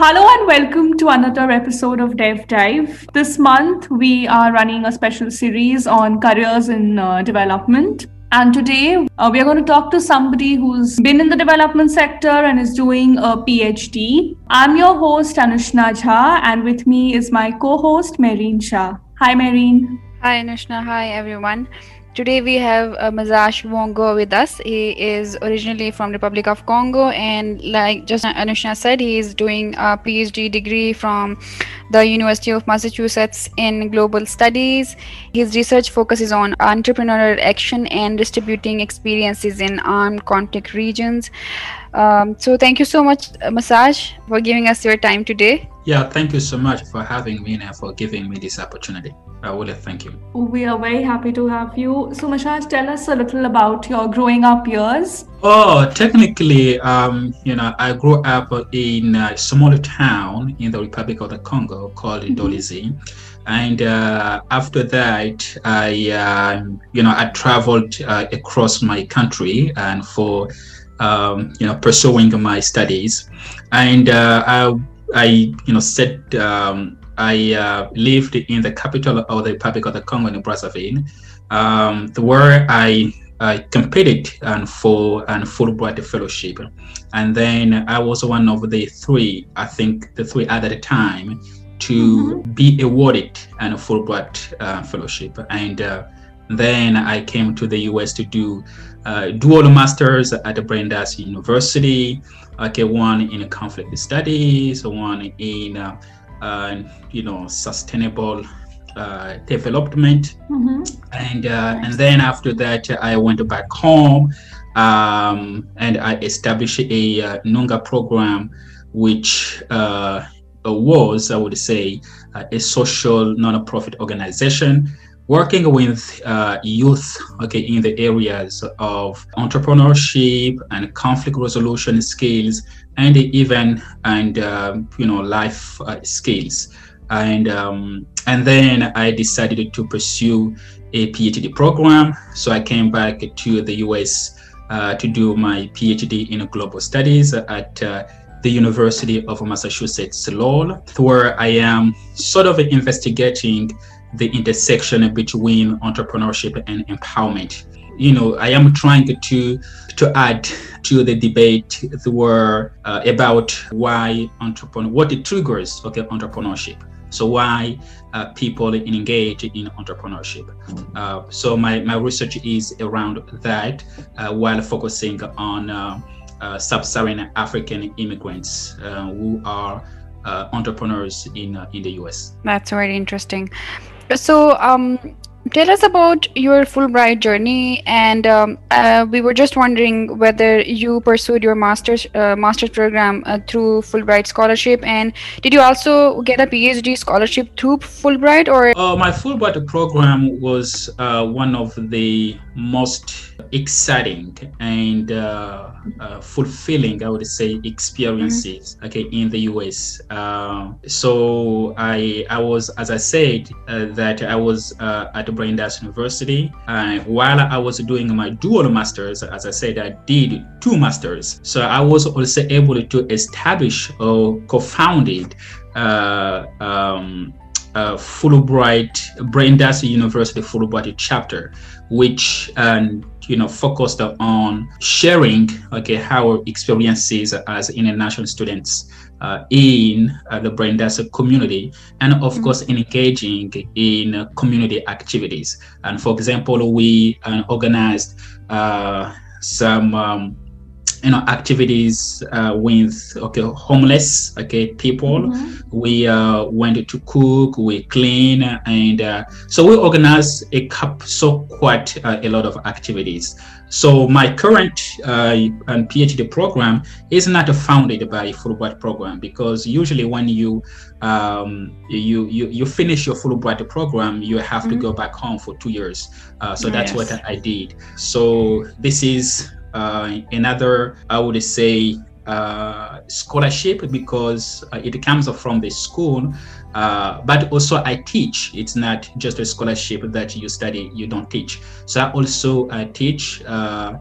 Hello and welcome to another episode of Dev Dive. This month we are running a special series on careers in uh, development. And today uh, we are going to talk to somebody who's been in the development sector and is doing a PhD. I'm your host Anushna Jha, and with me is my co-host Marine Shah. Hi, Marine. Hi, Anushna. Hi, everyone. Today we have uh, Mazash Wongo with us. He is originally from Republic of Congo and like just Anushna said, he is doing a PhD degree from the University of Massachusetts in Global Studies. His research focuses on entrepreneurial action and distributing experiences in armed conflict regions. Um, so thank you so much, Mazash, for giving us your time today. Yeah, thank you so much for having me and for giving me this opportunity. I really thank you. We are very happy to have you. So, Mazash, tell us a little about your growing up years. Oh, technically, um, you know, I grew up in a small town in the Republic of the Congo called mm-hmm. Dolisie. And uh, after that, I, uh, you know, I traveled uh, across my country and for, um, you know, pursuing my studies. And uh, I, I, you know, set um, I uh, lived in the capital of the Republic of the Congo in Brazzaville, um, where I, I competed and for and Fulbright fellowship, and then I was one of the three, I think the three at the time, to mm-hmm. be awarded an Fulbright uh, fellowship, and uh, then I came to the U.S. to do uh, dual masters at the Brandeis University. Okay, one in conflict studies, one in uh, uh, you know sustainable uh, development mm-hmm. and uh, and then after that I went back home um, and I established a uh, Nunga program which uh, was I would say uh, a social non-profit organization working with uh, youth okay in the areas of entrepreneurship and conflict resolution skills and even and uh, you know life uh, skills. And um, and then i decided to pursue a phd program. So i came back to the us uh, to do my phd in global studies at uh, the University of Massachusetts Lowell, where I am sort of investigating the intersection between entrepreneurship and empowerment. You know, I am trying to to add to the debate were uh, about why entrepreneur, what it triggers okay entrepreneurship. So why uh, people engage in entrepreneurship. Uh, so my, my research is around that uh, while focusing on uh, uh, sub-Saharan African immigrants who are entrepreneurs in in the U.S. That's very interesting. So, um, tell us about your Fulbright journey, and um, uh, we were just wondering whether you pursued your master's uh, master's program uh, through Fulbright scholarship, and did you also get a PhD scholarship through Fulbright, or? Uh, my Fulbright program was uh, one of the most exciting and uh, uh, fulfilling, I would say, experiences. Mm-hmm. Okay, in the US. Uh, so I I was, as I said, uh, that I was uh, at Brandeis University. while I was doing my dual masters, as I said, I did two masters. So I was also able to establish or co-founded. Um, uh, Fulbright, Brandeis University Fulbright chapter, which um, you know focused on sharing okay our experiences as international students uh, in uh, the Brandeis community, and of mm-hmm. course engaging in community activities. And for example, we uh, organized uh, some. Um, you know activities uh, with okay homeless okay people. Mm-hmm. we uh, went to cook we clean and uh, so we organize a cup so quite uh, a lot of activities. So my current uh, and phd program is not founded by fulbright program because usually when you um, you, you you finish your fulbright program you have mm-hmm. to go back home for two years. Uh, so that's what i did. So this is uh, another, I would say, uh, scholarship because uh, it comes from the school, uh, but also I teach. It's not just a scholarship that you study, you don't teach. So I also uh, teach uh,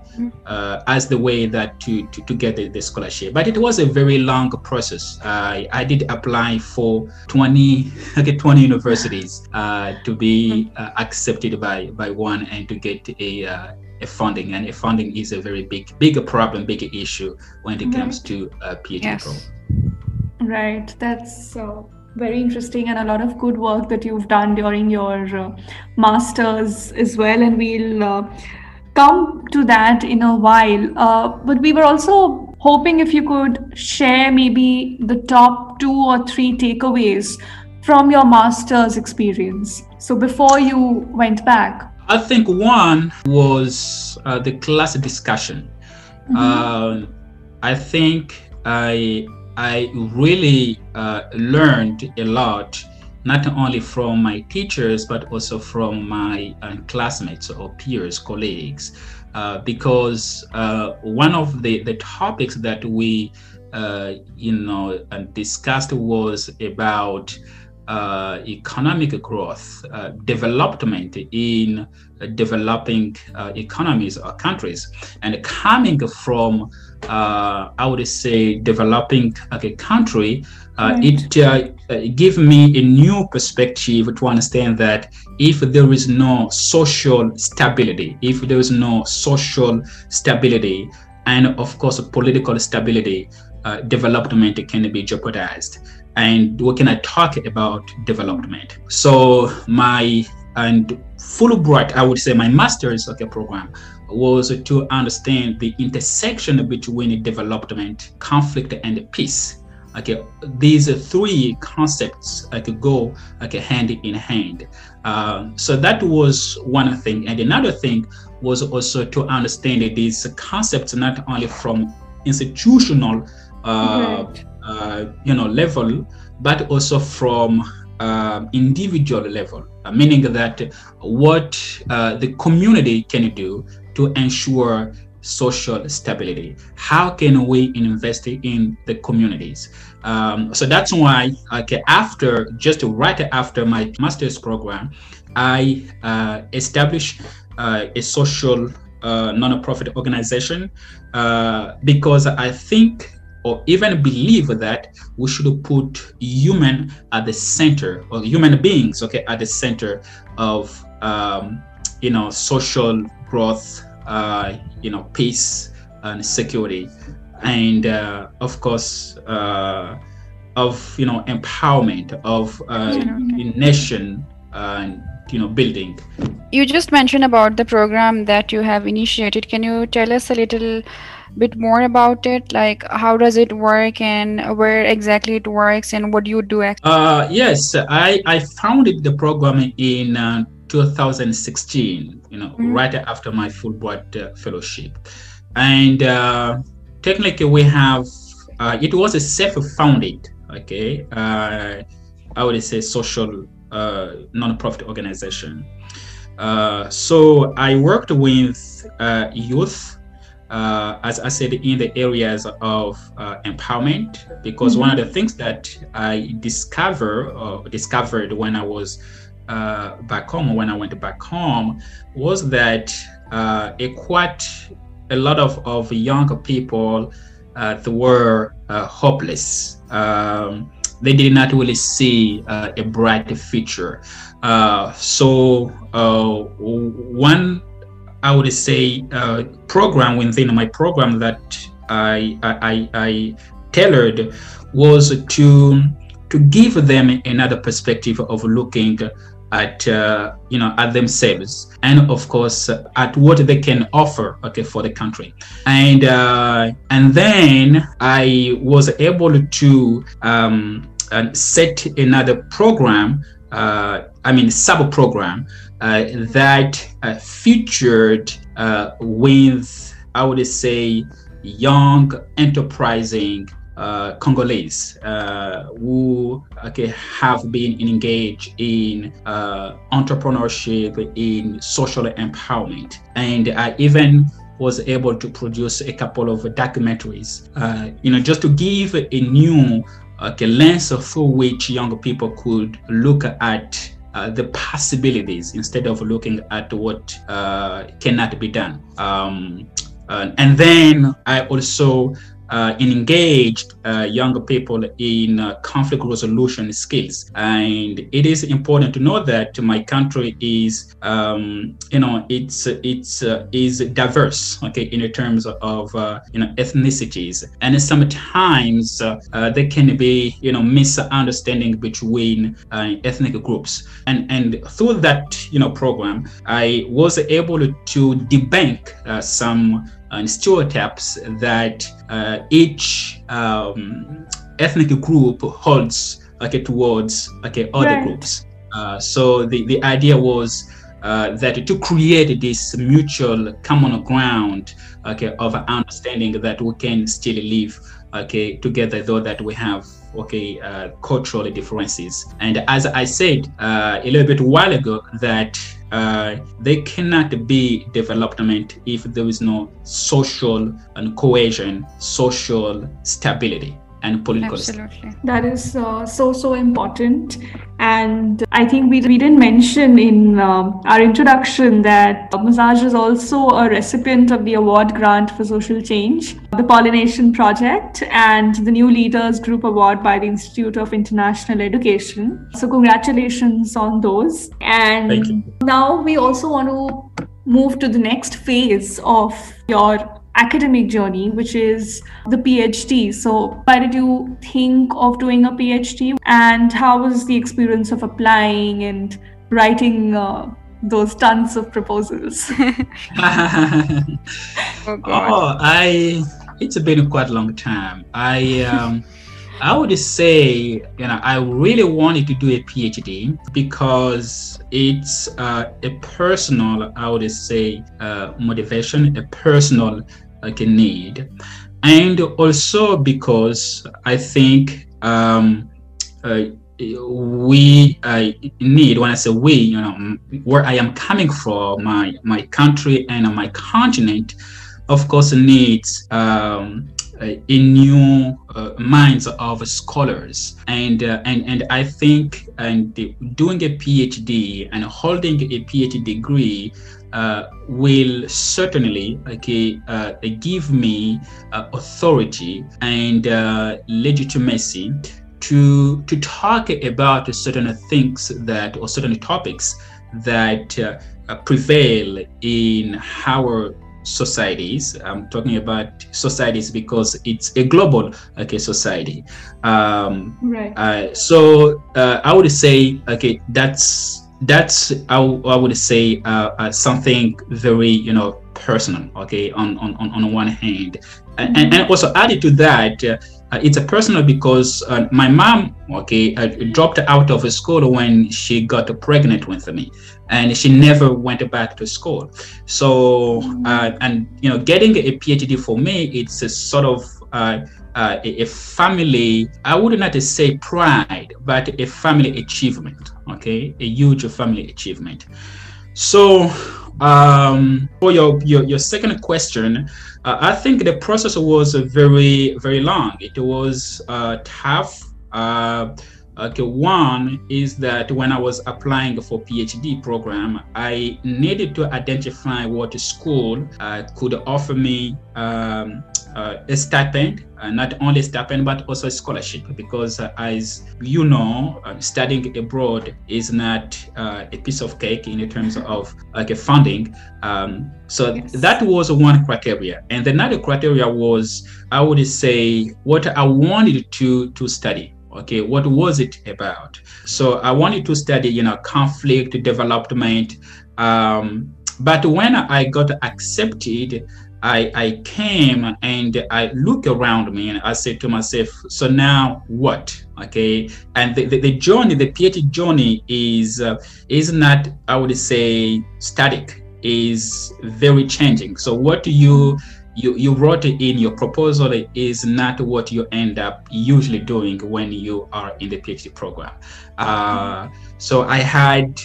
uh, as the way that to, to, to get the, the, scholarship. But it was a very long process. I did apply for 20, okay, 20 universities to be accepted by, by one and to get a a funding and funding is a very big bigger problem bigger issue when it comes to uh, phd yes. program. Right. That's uh, very interesting and a lot of good work that you've done during your uh, masters as well and we'll uh, come to that in a while. Uh, but we were also hoping if you could share maybe the top two or three takeaways from your master's experience. So before you went back I think one was uh, the class discussion. Mm-hmm. Uh, I think I I really uh, learned a lot, not only from my teachers but also from my uh, classmates or peers, colleagues, uh, because uh, one of the the topics that we you know discussed was about uh, economic growth, uh, development in uh, developing uh, economies or countries, and coming from, uh, I would say, developing a country, uh, right. it gives me a new perspective to understand that if there is no social stability, if there is no social stability, and of course political stability, development can be jeopardized and what can I talk about development? So my and Fulbright, I would say my master's okay, program was to understand the intersection between development, conflict, and peace. Okay, these three concepts could go okay, hand in hand. Um, so that was one thing, and another thing was also to understand these concepts not only from institutional uh, right. Uh, you know level, but also from uh, individual level, uh, meaning that what the community can do to ensure social stability. How can we invest in the communities? Um, so that's why, okay, after just right after my master's program, I uh, established uh, a social uh, non-profit organization because I think or even believe that we should put human at the center or human beings okay at the center of um, you know social growth uh, you know peace and security. And uh, of course uh, of you know empowerment of uh, nation and you know building. You just mentioned about the program that you have initiated. Can you tell us a little bit more about it like how does it work and where exactly it works and what do you do actually? uh yes i i founded the program in uh, 2016 you know mm-hmm. right after my fulbright uh, fellowship and uh, technically we have uh, it was a self-founded okay uh, i would say social uh, non-profit organization uh, so i worked with uh, youth uh, as I said, in the areas of uh, empowerment, because mm-hmm. one of the things that I discover or discovered when I was uh, back home, when I went back home, was that uh, a quite a lot of, of young people uh, were uh, hopeless. Um, they did not really see a bright future. so one I would say uh, program within my program that I, I, I tailored was to to give them another perspective of looking at uh, you know at themselves and of course at what they can offer okay for the country. And uh, and then I was able to um, set another program uh, I mean sub program that uh, featured uh, with, I would say, young, enterprising uh, Congolese uh, who okay, have been engaged in uh, entrepreneurship, in social empowerment. And I even was able to produce a couple of documentaries, uh, you know, just to give a new lens through which young people could look at uh, the possibilities instead of looking at what uh, cannot be done. Um, and then I also uh, engaged uh, younger people in uh, conflict resolution skills. And it is important to know that my country is, um, you know, it's it's uh, is diverse, okay, in terms of uh, you know ethnicities, and sometimes uh, there can be you know misunderstanding between ethnic groups. And and through that you know program, I was able to debunk some and stereotypes that uh, each um, ethnic group holds okay towards okay other right. groups uh, so the, the idea was uh, that to create this mutual common ground okay of understanding that we can still live okay together though that we have okay uh, cultural differences. And as i said uh, a little bit while ago that uh, they cannot be development if there is no social and cohesion social stability and political Absolutely. That is uh, so, so important. And I think we, we didn't mention in um, our introduction that Mazaj is also a recipient of the award grant for social change, the Pollination Project, and the New Leaders Group Award by the Institute of International Education. So, congratulations on those. And now we also want to move to the next phase of your academic journey, which is the PhD. So, why did you think of doing a PhD? And how was the experience of applying and writing uh, those tons of proposals? oh, oh, I. It's been quite a long time. I. Um, I would say, you know, I really wanted to do a PhD because it's uh, a personal, I would say, uh, motivation, a personal like a need. And also because i think um, uh, we uh, need when i say we you know where i am coming from my my country and my continent of course needs um, a new uh, minds of scholars. And uh, and and I think and doing a PhD and holding a PhD degree uh, will certainly okay, uh, give me uh, authority and uh, legitimacy to to talk about certain things that or certain topics that uh, prevail in our societies. I'm talking about societies because it's a global okay society. Um, right. Uh, so uh, I would say okay that's that's I, I would say uh, uh, something very you know personal okay on on on one hand mm-hmm. and, and also added to that uh, it's a personal because uh, my mom okay uh, dropped out of school when she got pregnant with me and she never went back to school so uh, and you know getting a phd for me it's a sort of uh, a, a, family, I would not say pride, but a family achievement, okay? A huge family achievement. So, um, for your, your, your second question, uh, I think the process was very, very long. It was uh, tough. Uh, Okay, one is that when I was applying for PhD program, I needed to identify what school uh, could offer me um, uh, a stipend, uh, not only stipend but also a scholarship, because uh, as you know, uh, studying abroad is not uh, a piece of cake in terms of like a funding. Um, so yes. that was one criteria, and another criteria was I would say what I wanted to to study okay what was it about so i wanted to study you know conflict development um, but when i got accepted I, I came and I look around me and I said to myself, so now what? Okay, and the, the, the journey, the PhD journey is uh, is not, I would say, static. Is very changing. So what do you you, you wrote in your proposal is not what you end up usually doing when you are in the PhD program. Uh, so I had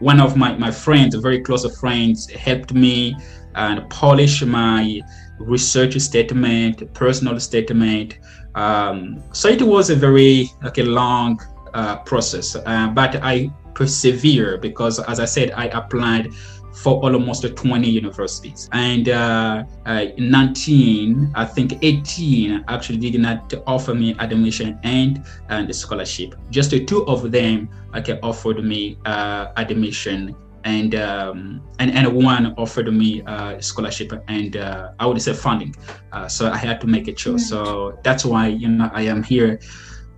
one of my, my friends, very close friends, helped me and polish my research statement, personal statement. Um, so it was a very like a long uh, process, uh, but I persevere because, as I said, I applied for almost 20 universities. And uh, uh, 19, I think 18 actually did not offer me admission and, and scholarship. Just two of them okay, offered me uh, admission and um, and and one offered me uh, scholarship and uh, I would say funding. Uh, so I had to make a choice. So that's why you know I am here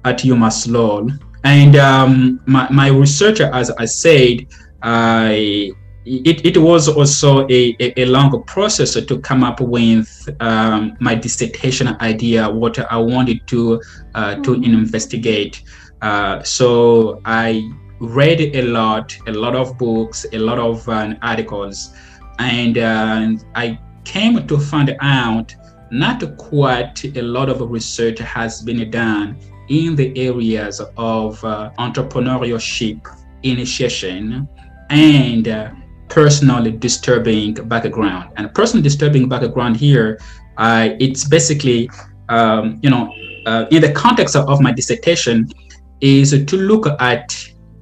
at UMass Lowell. And um, my, my research, as I said, I it, it was also a, a, a long process to come up with um, my dissertation idea, what I wanted to uh, to mm-hmm. investigate. Uh, so I read a lot, a lot of books, a lot of uh, articles, and uh, I came to find out not quite a lot of research has been done in the areas of uh, entrepreneurship initiation and uh, personally disturbing background. And personal disturbing background here, uh, it's basically, um, you know, uh, in the context of my dissertation, is to look at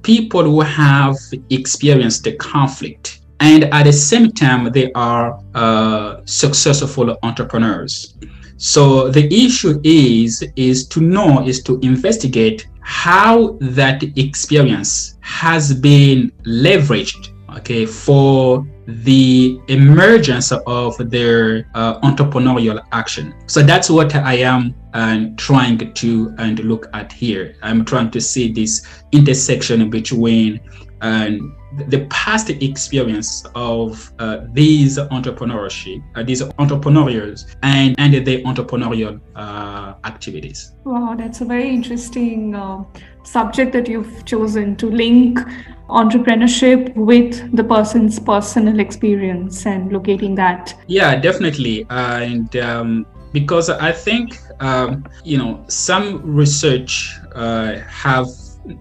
people who have experienced the conflict and at the same time they are uh, successful entrepreneurs. So the issue is is to know is to investigate how that experience has been leveraged okay for the emergence of their uh, entrepreneurial action. So that's what i am uh, trying to and look at here i'm trying to see this intersection between um, the past experience of uh, these entrepreneurship, uh, these entrepreneurs, and and the entrepreneurial uh, activities. Wow, that's a very interesting uh, subject that you've chosen to link entrepreneurship with the person's personal experience and locating that. Yeah, definitely, and um, because I think um, you know some research uh, have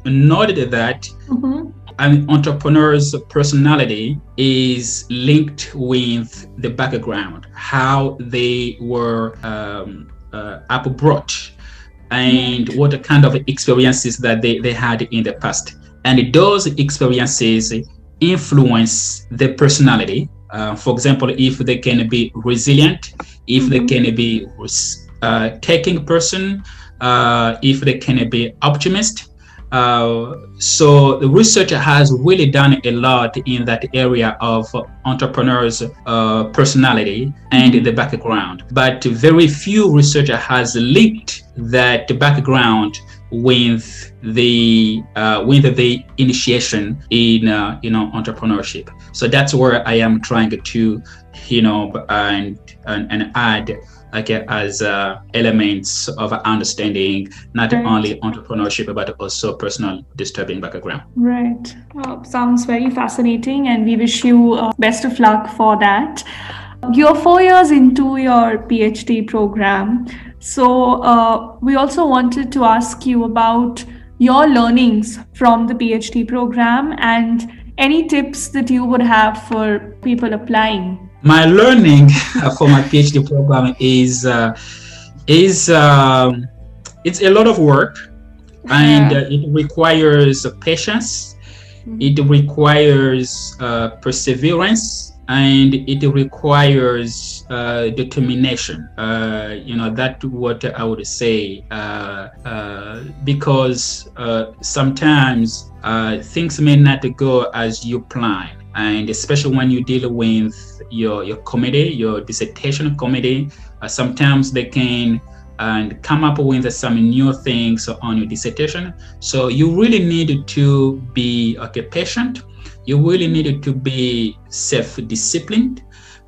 noted that. Mm-hmm an entrepreneur's personality is linked with the background, how they were um, uh, brought, and what kind of experiences that they, they had in the past. And those experiences influence the personality. Uh, for example, if they can be resilient, if mm-hmm. they can be uh, taking person, uh, if they can be optimist, uh, so the researcher has really done a lot in that area of entrepreneurs' uh, personality and the background. But very few researcher has linked that background with the uh, with the initiation in uh, you know entrepreneurship. So that's where I am trying to you know and and, and add like as uh, elements of understanding not right. only entrepreneurship but also personal disturbing background right well, sounds very fascinating and we wish you uh, best of luck for that you're four years into your phd program so uh, we also wanted to ask you about your learnings from the phd program and any tips that you would have for people applying my learning for my PhD program is uh, is um, it's a lot of work, and uh, it requires patience. Mm-hmm. It requires uh, perseverance and it requires uh, determination. Uh, you know, that's what I would say, uh, uh because uh, sometimes uh, things may not go as you plan and especially when you deal with your your committee, your dissertation committee, sometimes they can and come up with some new things on your dissertation. So you really need to be okay patient. You really need to be self-disciplined,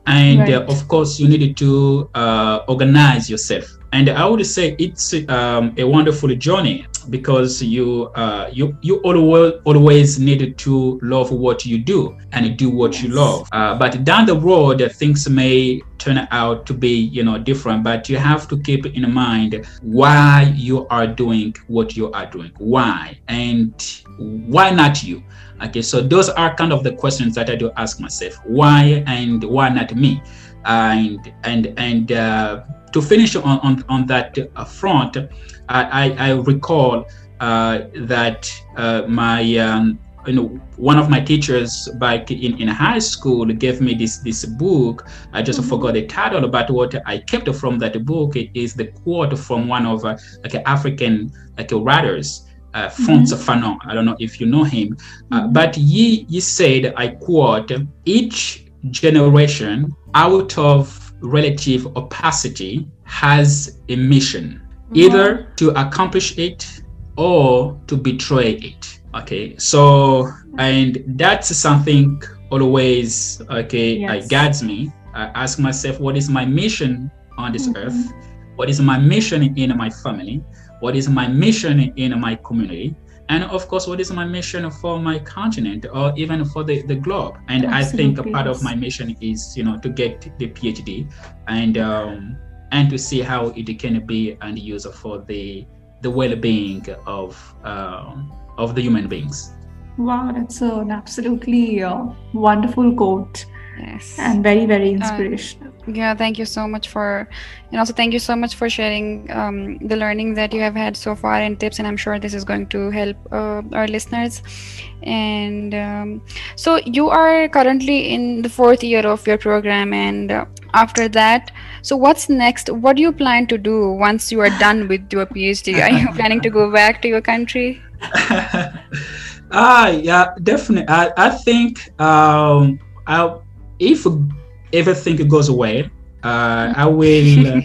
and right. uh, of course you need to uh, organize yourself. And I would say it's um, a wonderful journey because you uh, you you always always need to love what you do and do what yes. you love. Uh, but down the road, things may turn out to be you know different. But you have to keep in mind why you are doing what you are doing. Why and why not you? Okay, so those are kind of the questions that I do ask myself: why and why not me? And and and uh, to finish on on, on that uh, front, I, I, I recall uh, that uh, my um, you know one of my teachers back in, in high school gave me this this book i just mm-hmm. forgot the title but what i kept from that book is the quote from one of uh, like african like writers uh, Frantz mm-hmm. Fanon. I don't know if you know him, uh, mm-hmm. but he he said, I quote: "Each generation, out of relative opacity, has a mission, mm-hmm. either to accomplish it or to betray it. Okay, so and that's something always okay yes. guides me. I ask myself, what is my mission on this mm-hmm. earth? What is my mission in my family? What is my mission in my community? And of course what is my mission for my continent or even for the, the globe and Absolutely. i think a part of my mission is you know to get the phd and um, and to see how it can be and use for the the well-being of uh, of the human beings. Wow, that's an absolutely uh, wonderful quote. Yes. And very, very uh, inspirational. Yeah, thank you so much for, and also thank you so much for sharing um, the learning that you have had so far and tips. And I'm sure this is going to help uh, our listeners. And um, so you are currently in the fourth year of your program, and uh, after that, so what's next? What do you plan to do once you are done with your PhD? Are you planning to go back to your country? ah, yeah, definitely. I, I think um, I, if everything goes well, uh, I will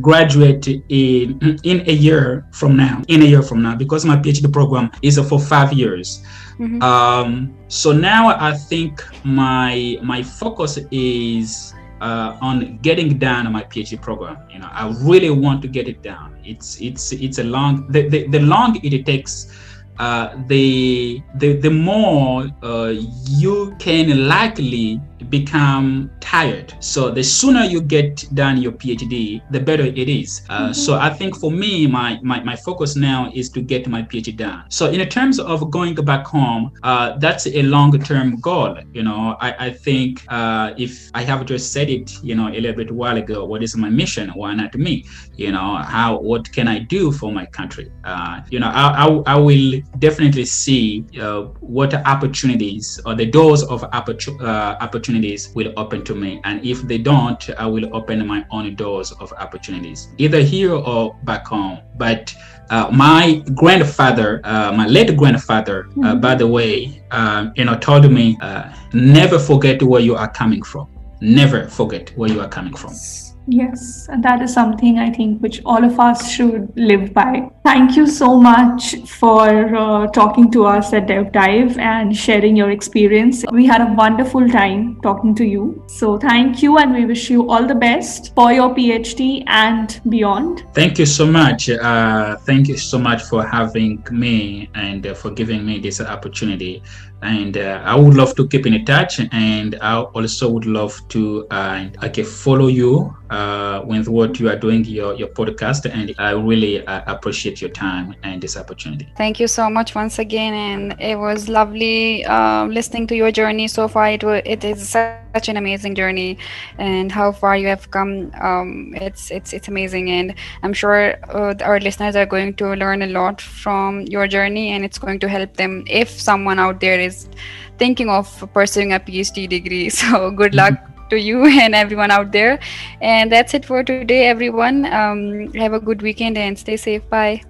graduate in in a year from now. In a year from now, because my PhD program is for five years. Mm-hmm. Um, so now I think my my focus is uh, on getting down my PhD program. You know, I really want to get it down. It's it's it's a long the the, the long it takes uh, the, the the more uh, you can likely become tired. So the sooner you get done your PhD, the better it is. Uh, mm-hmm. So I think for me, my, my my focus now is to get my PhD done. So in terms of going back home, uh, that's a long term goal. You know, I I think uh, if I have just said it, you know, a little bit while ago, what is my mission? Why not me? You know, how what can I do for my country? you know, I, I, I will definitely see uh, what opportunities or the doors of uh, opportunities will open to me. And if they don't, I will open my own doors of opportunities, either here or back home. But uh, my grandfather, uh, my late grandfather, uh, mm-hmm. by the way, um, you know, told me, uh, never forget where you are coming from. Never forget where you are coming from. Yes, and that is something I think which all of us should live by. Thank you so much for uh, talking to us at Dev Dive and sharing your experience. We had a wonderful time talking to you. So, thank you, and we wish you all the best for your PhD and beyond. Thank you so much. Uh, thank you so much for having me and uh, for giving me this opportunity and uh, I would love to keep in touch, and I also would love to uh, okay follow you uh, with what you are doing your your podcast, and I really uh, appreciate your time and this opportunity. Thank you so much once again, and it was lovely uh, listening to your journey so far. It it is such an amazing journey, and how far you have come. Um, it's it's it's amazing, and I'm sure uh, our listeners are going to learn a lot from your journey, and it's going to help them if someone out there is thinking of pursuing a PhD degree. So good luck. To you and everyone out there. And that's it for today, everyone. Um, have a good weekend and stay safe. Bye.